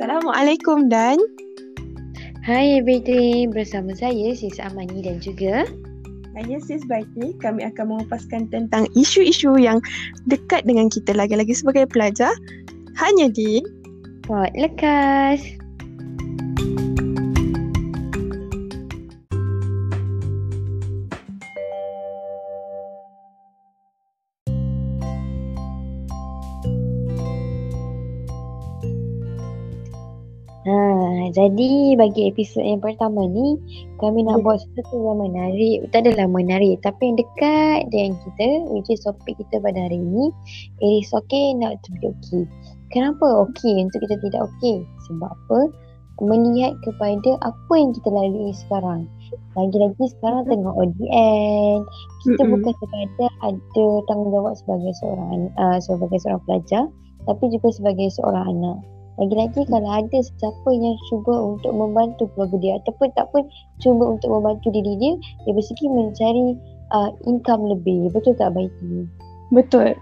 Assalamualaikum dan Hai everyday, bersama saya Sis Amani dan juga Saya Sis Baiti. Kami akan mengupaskan tentang isu-isu yang dekat dengan kita lagi-lagi sebagai pelajar hanya di Pot Lekas. Ha, jadi bagi episod yang pertama ni kami nak Ya. buat sesuatu yang menarik. Tak adalah menarik tapi yang dekat dengan kita which is topik kita pada hari ni it is okay not to be okay. Kenapa okay untuk kita tidak okay? Sebab apa? Melihat kepada apa yang kita lalui sekarang. Lagi-lagi sekarang tengah ODN. Kita Mm-mm. bukan sekadar ada tanggungjawab sebagai seorang uh, sebagai seorang pelajar tapi juga sebagai seorang anak. Lagi-lagi kalau ada sesiapa yang cuba untuk membantu keluarga dia ataupun tak pun cuba untuk membantu diri dia, dia bersegi mencari uh, income lebih. Betul tak Baiti? Betul.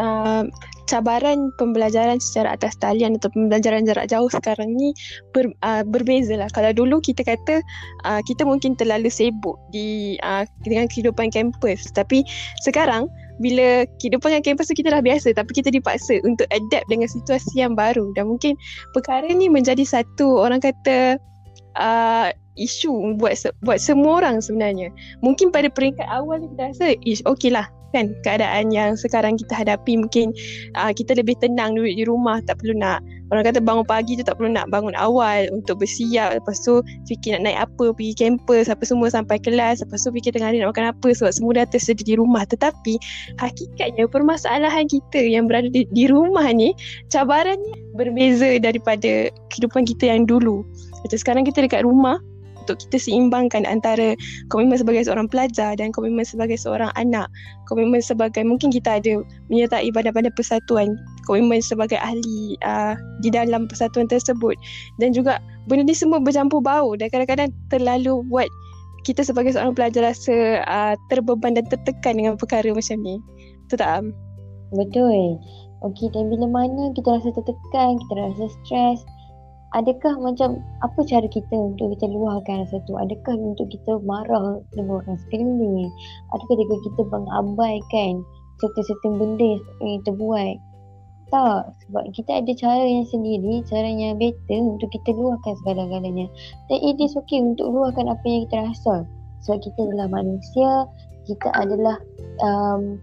Uh, cabaran pembelajaran secara atas talian atau pembelajaran jarak jauh sekarang ni ber, uh, berbeza lah. Kalau dulu kita kata uh, kita mungkin terlalu sibuk di uh, dengan kehidupan kampus. Tapi sekarang bila kehidupan dengan kampus tu kita dah biasa tapi kita dipaksa untuk adapt dengan situasi yang baru dan mungkin perkara ni menjadi satu orang kata uh, isu buat buat semua orang sebenarnya. Mungkin pada peringkat awal kita rasa ish okey lah kan keadaan yang sekarang kita hadapi mungkin uh, kita lebih tenang duduk di rumah tak perlu nak orang kata bangun pagi tu tak perlu nak bangun awal untuk bersiap lepas tu fikir nak naik apa pergi kampus apa semua sampai kelas lepas tu fikir tengah hari nak makan apa sebab semua dah tersedia di rumah. Tetapi hakikatnya permasalahan kita yang berada di, di rumah ni cabarannya berbeza daripada kehidupan kita yang dulu. Macam sekarang kita dekat rumah untuk kita seimbangkan antara komitmen sebagai seorang pelajar dan komitmen sebagai seorang anak komitmen sebagai mungkin kita ada menyertai badan-badan persatuan komitmen sebagai ahli uh, di dalam persatuan tersebut dan juga benda ni semua bercampur bau dan kadang-kadang terlalu buat kita sebagai seorang pelajar rasa uh, terbeban dan tertekan dengan perkara macam ni betul tak? Betul. Okey, dan bila mana kita rasa tertekan, kita rasa stres, adakah macam apa cara kita untuk kita luahkan rasa tu? Adakah untuk kita marah dengan orang sekeliling? Adakah ketika kita mengabaikan certain-certain benda yang kita buat? Tak, sebab kita ada cara yang sendiri, cara yang better untuk kita luahkan segala-galanya. Dan it is okay untuk luahkan apa yang kita rasa. Sebab kita adalah manusia, kita adalah um,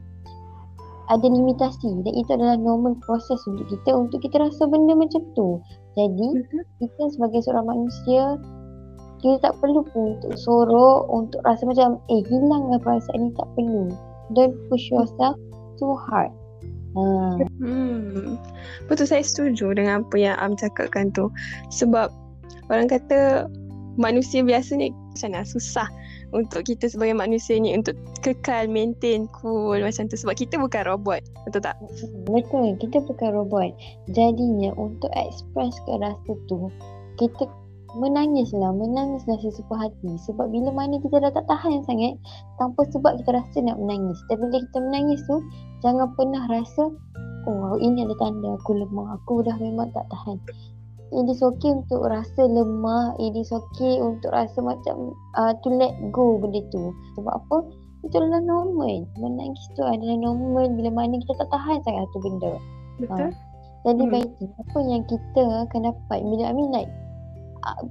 ada limitasi dan itu adalah normal proses untuk kita untuk kita rasa benda macam tu. Jadi kita sebagai seorang manusia kita tak perlu pun untuk sorok untuk rasa macam eh hilanglah perasaan ni tak perlu. Don't push yourself too hard. Ha. Hmm. Betul saya setuju dengan apa yang Am cakapkan tu. Sebab orang kata manusia biasa ni macam mana susah untuk kita sebagai manusia ni untuk kekal maintain cool macam tu sebab kita bukan robot. Betul tak? Betul, kita bukan robot. Jadinya untuk express ke rasa tu, kita menangislah, menangislah sesuka hati. Sebab bila mana kita dah tak tahan sangat, tanpa sebab kita rasa nak menangis. Dan bila kita menangis tu, jangan pernah rasa, oh ini ada tanda aku lemah, aku dah memang tak tahan. It is okay untuk rasa lemah, it is okay untuk rasa macam uh, to let go benda tu. Sebab apa? Itu adalah normal. Menangis tu adalah normal bila mana kita tak tahan sangat satu benda. Betul. Jadi Hmm. baik apa yang kita akan dapat bila I mean like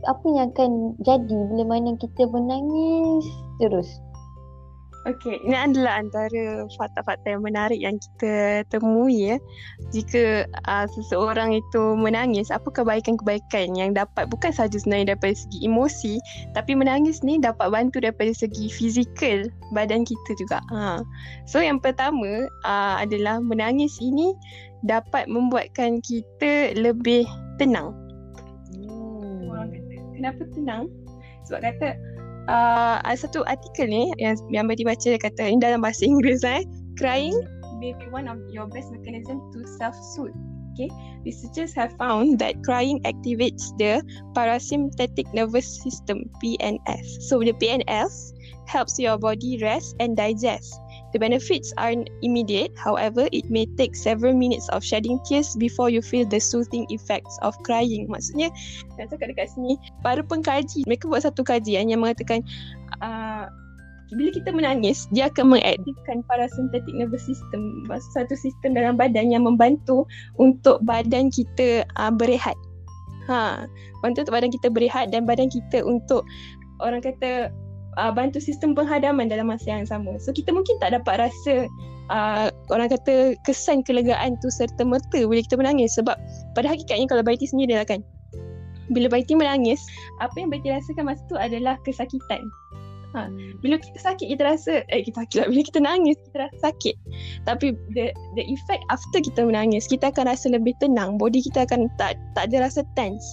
apa yang akan jadi bila mana kita menangis terus. Okey, ini adalah antara fakta-fakta yang menarik yang kita temui ya. Jika uh, seseorang itu menangis, apa kebaikan-kebaikan yang dapat bukan sahaja sebenarnya daripada segi emosi, tapi menangis ni dapat bantu daripada segi fizikal badan kita juga. Ha. So yang pertama uh, adalah menangis ini dapat membuatkan kita lebih tenang. Hmm. orang kata kenapa tenang sebab kata uh, ada satu artikel ni yang yang Badi baca dia kata ini dalam bahasa Inggeris eh crying may be one of your best mechanism to self-soothe. Okay? Researchers have found that crying activates the parasympathetic nervous system PNS so the PNS helps your body rest and digest The benefits aren't immediate. However, it may take several minutes of shedding tears before you feel the soothing effects of crying. Maksudnya, nak cakap dekat sini, para pengkaji, mereka buat satu kajian yang mengatakan uh, bila kita menangis, dia akan mengaktifkan parasympathetic nervous system, satu sistem dalam badan yang membantu untuk badan kita uh, berehat. Ha, bantu untuk badan kita berehat dan badan kita untuk orang kata uh, bantu sistem penghadaman dalam masa yang sama. So kita mungkin tak dapat rasa uh, orang kata kesan kelegaan tu serta merta bila kita menangis. Sebab pada hakikatnya kalau Baiti sendiri lah kan bila Baiti menangis apa yang Baiti rasakan masa tu adalah kesakitan. Ha, bila kita sakit kita rasa eh kita sakit lah. Bila kita nangis kita rasa sakit. Tapi the the effect after kita menangis kita akan rasa lebih tenang. Body kita akan tak tak ada rasa tense.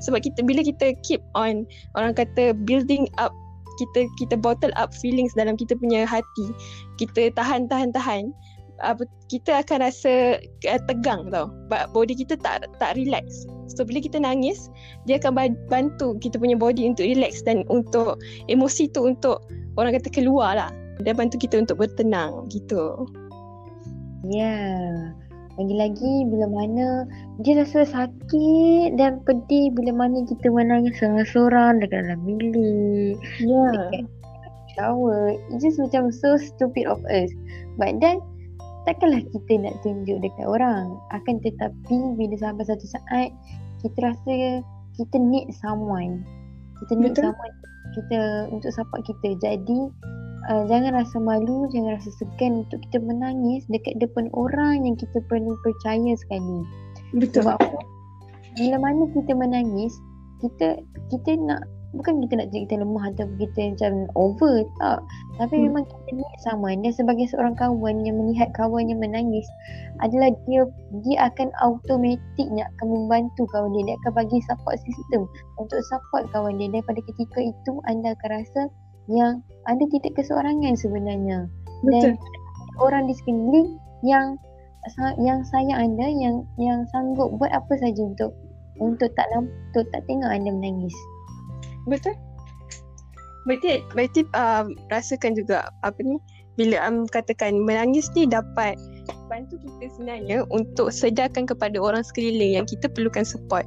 Sebab kita bila kita keep on orang kata building up kita kita bottle up feelings dalam kita punya hati. Kita tahan tahan tahan. Apa kita akan rasa uh, tegang tau. Body kita tak tak relax. So bila kita nangis dia akan bantu kita punya body untuk relax dan untuk emosi tu untuk orang kata keluar lah. Dia bantu kita untuk bertenang gitu. Yeah. Lagi-lagi bila mana dia rasa sakit dan pedih bila mana kita menangis seorang-seorang dekat dalam bilik. Ya. Yeah. shower. It's just macam so stupid of us. But then, takkanlah kita nak tunjuk dekat orang. Akan tetapi bila sampai satu saat, kita rasa kita need someone. Kita need Betul. someone kita untuk support kita. Jadi, uh, jangan rasa malu, jangan rasa segan untuk kita menangis dekat depan orang yang kita perlu percaya sekali. Betul. Sebab bila mana kita menangis, kita kita nak bukan kita nak jadi kita lemah atau kita macam over tak. Tapi hmm. memang kita ni sama. Dia sebagai seorang kawan yang melihat kawan yang menangis adalah dia dia akan automatiknya akan membantu kawan dia. Dia akan bagi support system untuk support kawan dia. Daripada ketika itu anda akan rasa yang ada titik keseorangan sebenarnya Betul. dan orang di sekeliling yang yang sayang anda yang yang sanggup buat apa saja untuk untuk tak untuk tak tengok anda menangis. Betul. Berarti berarti um, rasakan juga apa ni bila am um, katakan menangis ni dapat bantu kita sebenarnya untuk sedarkan kepada orang sekeliling yang kita perlukan support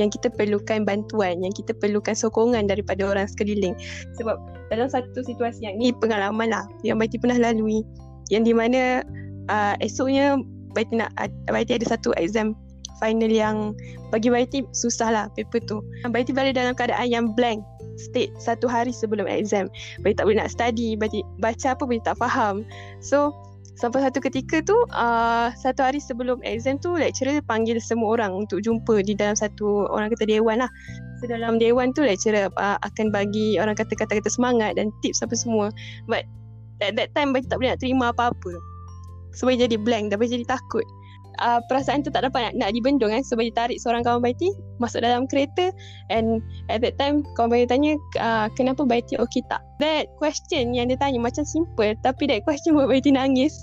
yang kita perlukan bantuan, yang kita perlukan sokongan daripada orang sekeliling. Sebab dalam satu situasi yang ni pengalaman lah yang Baiti pernah lalui yang di mana uh, esoknya Baiti nak Baiti ada satu exam final yang bagi Baiti susah lah paper tu. Baiti berada dalam keadaan yang blank state satu hari sebelum exam. Baiti tak boleh nak study, Baiti baca apa Baiti tak faham. So sampai satu ketika tu uh, satu hari sebelum exam tu lecturer panggil semua orang untuk jumpa di dalam satu orang kata dewan lah. So dalam dewan tu lecturer uh, akan bagi orang kata kata-kata semangat dan tips apa semua. But at that time bagi tak boleh nak terima apa-apa. Bagi jadi blank dah jadi takut uh, perasaan tu tak dapat nak, nak dibendung kan so bagi tarik seorang kawan Baiti masuk dalam kereta and at that time kawan Baiti tanya uh, kenapa Baiti okey tak? That question yang dia tanya macam simple tapi that question buat Baiti nangis.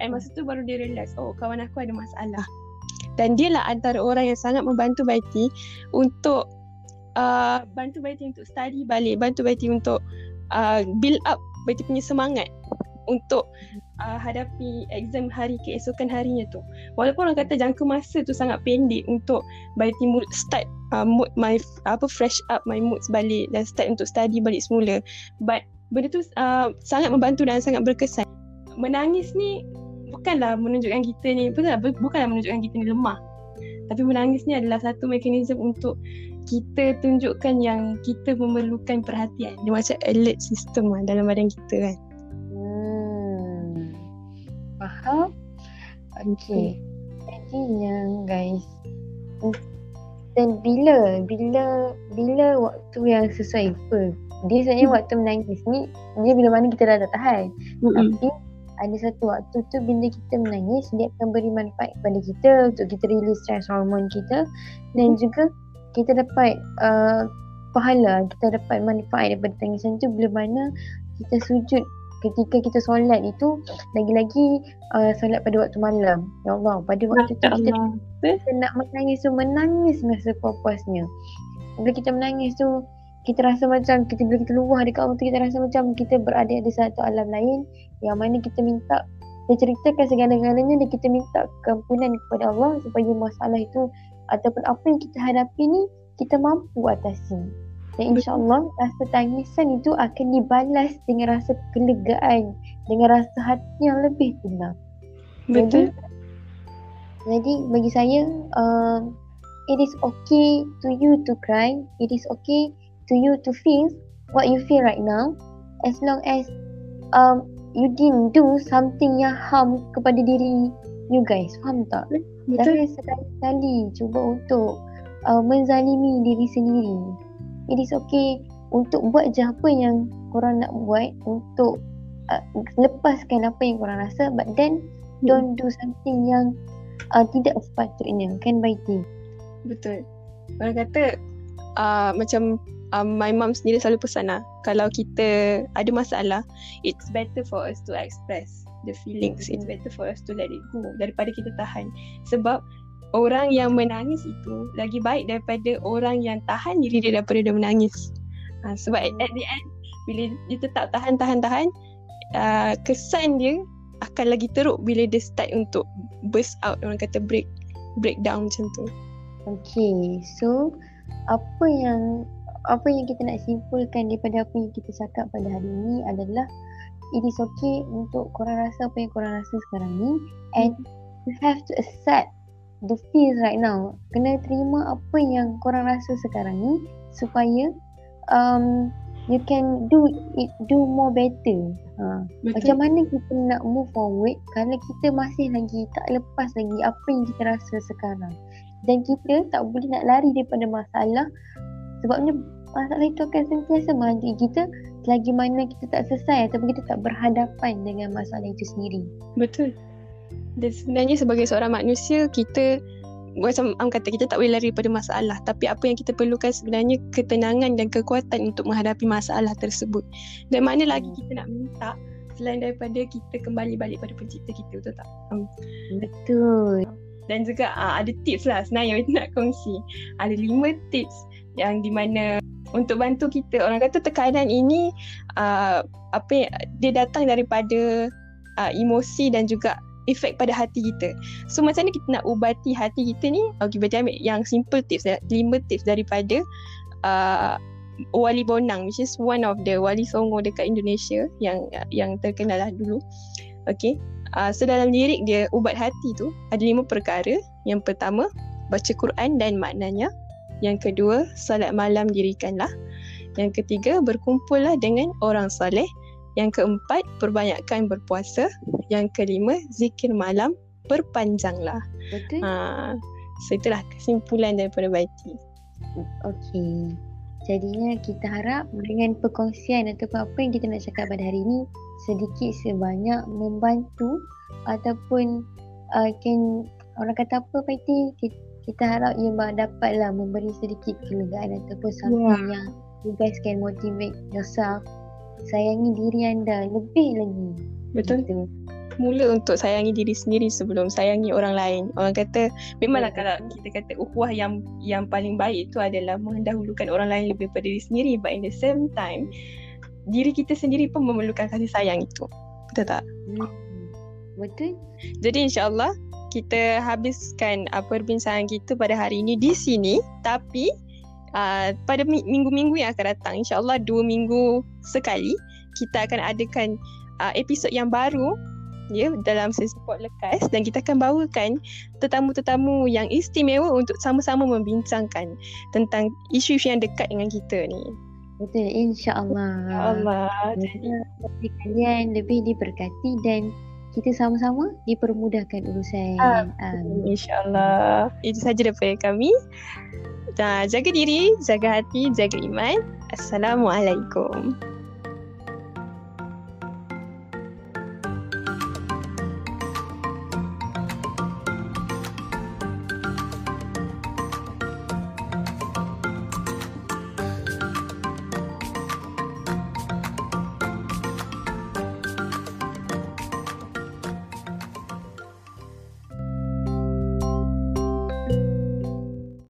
And masa tu baru dia realise oh kawan aku ada masalah. Dan dia lah antara orang yang sangat membantu Baiti untuk uh, bantu Baiti untuk study balik bantu Baiti untuk uh, build up Baiti punya semangat untuk uh, hadapi exam hari keesokan harinya tu. Walaupun orang kata jangka masa tu sangat pendek untuk by timur start uh, mood my apa fresh up my mood balik dan start untuk study balik semula. But benda tu uh, sangat membantu dan sangat berkesan. Menangis ni bukanlah menunjukkan kita ni bukanlah, bukanlah menunjukkan kita ni lemah. Tapi menangis ni adalah satu mekanisme untuk kita tunjukkan yang kita memerlukan perhatian. Dia macam alert system lah dalam badan kita kan. Faham? Okay Jadi yang guys. Dan bila Bila Bila waktu yang sesuai apa? Dia sebenarnya hmm. waktu menangis. Ni Dia bila mana kita dah tak tahan. Hmm. Tapi ada satu waktu tu bila kita menangis dia akan beri manfaat kepada kita untuk kita release stress hormon kita. Dan hmm. juga kita dapat uh, pahala. Kita dapat manfaat daripada tangisan tu bila mana kita sujud ketika kita solat itu lagi-lagi uh, solat pada waktu malam. Ya Allah pada waktu tu kita, kita nak menangis tu menangis masa puas-puasnya bila kita menangis tu kita rasa macam kita bila kita luah dekat Allah tu kita rasa macam kita berada di satu alam lain yang mana kita minta kita ceritakan segala-galanya dan kita minta keampunan kepada Allah supaya masalah itu ataupun apa yang kita hadapi ni kita mampu atasi. Dan insyaAllah rasa tangisan itu akan dibalas dengan rasa kelegaan, dengan rasa hati yang lebih tenang. Betul. Jadi, jadi bagi saya, uh, it is okay to you to cry. It is okay to you to feel what you feel right now. As long as um, you didn't do something yang harm kepada diri you guys. Faham tak? Betul. Jangan sekali-kali cuba untuk uh, menzalimi diri sendiri it is okay untuk buat je apa yang korang nak buat untuk uh, lepaskan apa yang korang rasa but then hmm. don't do something yang uh, tidak sepatutnya kan baiki betul. Orang kata uh, macam uh, my mom sendiri selalu pesan lah kalau kita ada masalah it's better for us to express the feelings. It's better for us to let it go daripada kita tahan. Sebab orang yang menangis itu lagi baik daripada orang yang tahan diri dia daripada dia menangis. Ha, sebab at the end bila dia tetap tahan tahan tahan uh, kesan dia akan lagi teruk bila dia start untuk burst out orang kata break breakdown macam tu. Okay, so apa yang apa yang kita nak simpulkan daripada apa yang kita cakap pada hari ini adalah it is okay untuk korang rasa apa yang korang rasa sekarang ni and you have to accept the feel right now. Kena terima apa yang korang rasa sekarang ni supaya um, you can do it do more better. Ha. Macam mana kita nak move forward kalau kita masih lagi tak lepas lagi apa yang kita rasa sekarang. Dan kita tak boleh nak lari daripada masalah sebabnya masalah itu akan sentiasa menghantui kita selagi mana kita tak selesai ataupun kita tak berhadapan dengan masalah itu sendiri. Betul. Dan sebenarnya sebagai seorang manusia kita macam Am kata kita tak boleh lari daripada masalah tapi apa yang kita perlukan sebenarnya ketenangan dan kekuatan untuk menghadapi masalah tersebut. Dan mana lagi kita nak minta selain daripada kita kembali balik pada pencipta kita betul tak? Um. Betul. Dan juga uh, ada tips lah sebenarnya yang nak kongsi. Ada lima tips yang di mana untuk bantu kita orang kata tekanan ini uh, apa yang, dia datang daripada uh, emosi dan juga efek pada hati kita. So macam mana kita nak ubati hati kita ni? Okay, berarti ambil yang simple tips, lima tips daripada uh, Wali Bonang which is one of the Wali Songo dekat Indonesia yang yang terkenal lah dulu. Okay. Uh, so dalam lirik dia ubat hati tu ada lima perkara. Yang pertama baca Quran dan maknanya. Yang kedua salat malam dirikanlah. Yang ketiga berkumpullah dengan orang soleh. Yang keempat, perbanyakkan berpuasa. Yang kelima, zikir malam berpanjanglah. Betul. Ha, so itulah kesimpulan daripada Baiti. Okey. Jadinya kita harap dengan perkongsian ataupun apa yang kita nak cakap pada hari ini sedikit sebanyak membantu ataupun uh, can, orang kata apa Baiti kita, kita harap ia dapatlah memberi sedikit kelegaan ataupun something yeah. yang you guys can motivate yourself sayangi diri anda lebih lagi. Betul. Gitu. Mula untuk sayangi diri sendiri sebelum sayangi orang lain. Orang kata memanglah kalau kita kata ukhuwah yang yang paling baik itu adalah mendahulukan orang lain lebih pada diri sendiri but in the same time diri kita sendiri pun memerlukan kasih sayang itu. Betul tak? Hmm. Betul. Jadi insyaAllah kita habiskan uh, perbincangan kita pada hari ini di sini tapi uh, pada minggu-minggu yang akan datang insyaallah dua minggu sekali kita akan adakan uh, episod yang baru ya dalam sesi pot lekas dan kita akan bawakan tetamu-tetamu yang istimewa untuk sama-sama membincangkan tentang isu-isu yang dekat dengan kita ni. Betul insya-Allah. Allah. Jadi kalian lebih diberkati dan kita sama-sama dipermudahkan urusan. Um, InsyaAllah. Itu saja daripada kami. Dan jaga diri, jaga hati, jaga iman. Assalamualaikum.